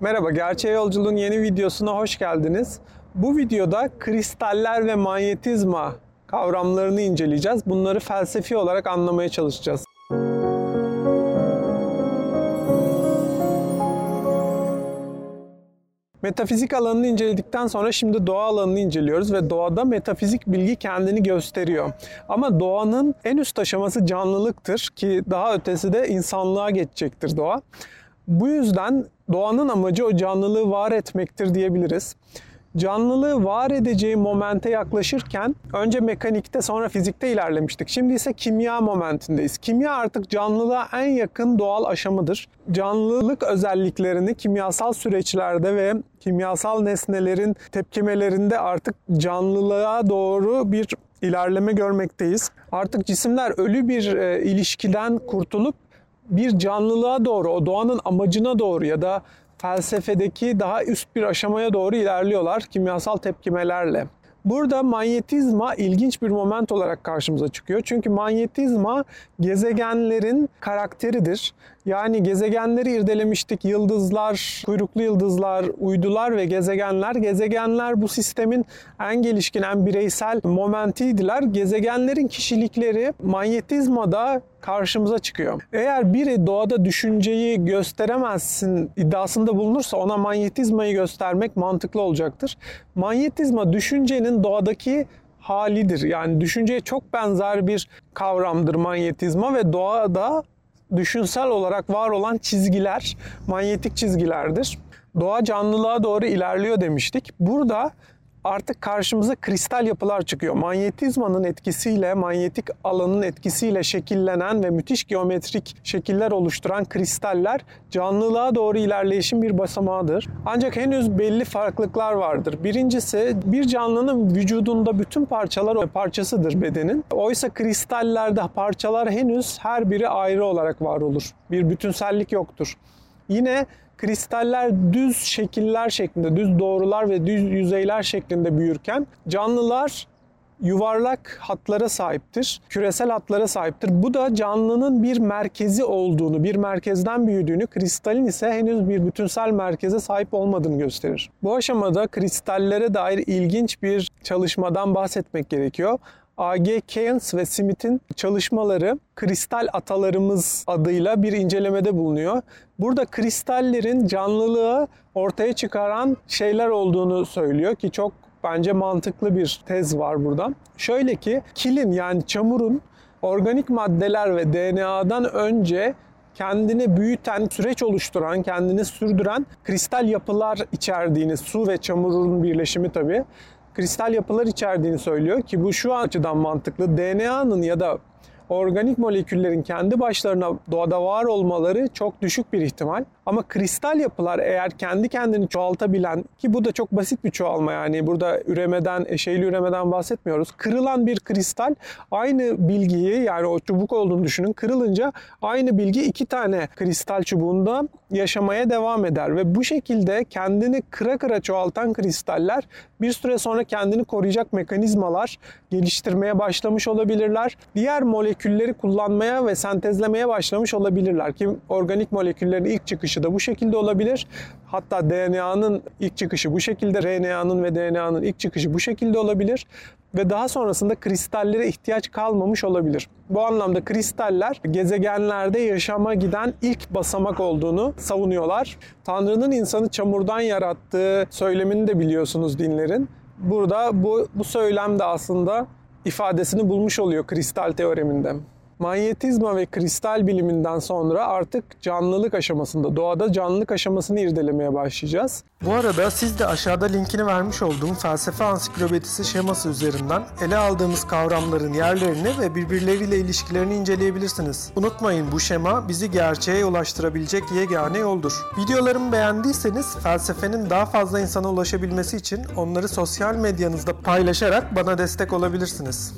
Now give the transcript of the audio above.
Merhaba, Gerçeğe Yolculuğun yeni videosuna hoş geldiniz. Bu videoda kristaller ve manyetizma kavramlarını inceleyeceğiz. Bunları felsefi olarak anlamaya çalışacağız. Metafizik alanını inceledikten sonra şimdi doğa alanını inceliyoruz ve doğada metafizik bilgi kendini gösteriyor. Ama doğanın en üst aşaması canlılıktır ki daha ötesi de insanlığa geçecektir doğa. Bu yüzden doğanın amacı o canlılığı var etmektir diyebiliriz canlılığı var edeceği momente yaklaşırken önce mekanikte sonra fizikte ilerlemiştik. Şimdi ise kimya momentindeyiz. Kimya artık canlılığa en yakın doğal aşamıdır. Canlılık özelliklerini kimyasal süreçlerde ve kimyasal nesnelerin tepkimelerinde artık canlılığa doğru bir ilerleme görmekteyiz. Artık cisimler ölü bir e, ilişkiden kurtulup bir canlılığa doğru, o doğanın amacına doğru ya da felsefedeki daha üst bir aşamaya doğru ilerliyorlar kimyasal tepkimelerle. Burada manyetizma ilginç bir moment olarak karşımıza çıkıyor. Çünkü manyetizma gezegenlerin karakteridir. Yani gezegenleri irdelemiştik. Yıldızlar, kuyruklu yıldızlar, uydular ve gezegenler. Gezegenler bu sistemin en gelişkin, en bireysel momentiydiler. Gezegenlerin kişilikleri manyetizmada karşımıza çıkıyor. Eğer biri doğada düşünceyi gösteremezsin iddiasında bulunursa ona manyetizmayı göstermek mantıklı olacaktır. Manyetizma düşüncenin doğadaki halidir. Yani düşünceye çok benzer bir kavramdır manyetizma ve doğada düşünsel olarak var olan çizgiler manyetik çizgilerdir. Doğa canlılığa doğru ilerliyor demiştik. Burada artık karşımıza kristal yapılar çıkıyor. Manyetizmanın etkisiyle, manyetik alanın etkisiyle şekillenen ve müthiş geometrik şekiller oluşturan kristaller canlılığa doğru ilerleyişin bir basamağıdır. Ancak henüz belli farklılıklar vardır. Birincisi bir canlının vücudunda bütün parçalar parçasıdır bedenin. Oysa kristallerde parçalar henüz her biri ayrı olarak var olur. Bir bütünsellik yoktur. Yine kristaller düz şekiller şeklinde, düz doğrular ve düz yüzeyler şeklinde büyürken canlılar yuvarlak hatlara sahiptir, küresel hatlara sahiptir. Bu da canlının bir merkezi olduğunu, bir merkezden büyüdüğünü, kristalin ise henüz bir bütünsel merkeze sahip olmadığını gösterir. Bu aşamada kristallere dair ilginç bir çalışmadan bahsetmek gerekiyor. A.G. Keynes ve Smith'in çalışmaları kristal atalarımız adıyla bir incelemede bulunuyor. Burada kristallerin canlılığı ortaya çıkaran şeyler olduğunu söylüyor ki çok bence mantıklı bir tez var burada. Şöyle ki kilin yani çamurun organik maddeler ve DNA'dan önce kendini büyüten, süreç oluşturan, kendini sürdüren kristal yapılar içerdiğini, su ve çamurun birleşimi tabii kristal yapılar içerdiğini söylüyor ki bu şu açıdan mantıklı. DNA'nın ya da organik moleküllerin kendi başlarına doğada var olmaları çok düşük bir ihtimal. Ama kristal yapılar eğer kendi kendini çoğaltabilen ki bu da çok basit bir çoğalma yani burada üremeden, eşeyli üremeden bahsetmiyoruz. Kırılan bir kristal aynı bilgiyi yani o çubuk olduğunu düşünün kırılınca aynı bilgi iki tane kristal çubuğunda yaşamaya devam eder ve bu şekilde kendini kıra kıra çoğaltan kristaller bir süre sonra kendini koruyacak mekanizmalar geliştirmeye başlamış olabilirler. Diğer molekülleri kullanmaya ve sentezlemeye başlamış olabilirler ki organik moleküllerin ilk çıkışı da bu şekilde olabilir. Hatta DNA'nın ilk çıkışı bu şekilde, RNA'nın ve DNA'nın ilk çıkışı bu şekilde olabilir ve daha sonrasında kristallere ihtiyaç kalmamış olabilir. Bu anlamda kristaller gezegenlerde yaşama giden ilk basamak olduğunu savunuyorlar. Tanrı'nın insanı çamurdan yarattığı söylemini de biliyorsunuz dinlerin. Burada bu, bu söylem de aslında ifadesini bulmuş oluyor kristal teoreminde. Manyetizma ve kristal biliminden sonra artık canlılık aşamasında, doğada canlılık aşamasını irdelemeye başlayacağız. Bu arada siz de aşağıda linkini vermiş olduğum felsefe ansiklopedisi şeması üzerinden ele aldığımız kavramların yerlerini ve birbirleriyle ilişkilerini inceleyebilirsiniz. Unutmayın bu şema bizi gerçeğe ulaştırabilecek yegane yoldur. Videolarımı beğendiyseniz felsefenin daha fazla insana ulaşabilmesi için onları sosyal medyanızda paylaşarak bana destek olabilirsiniz.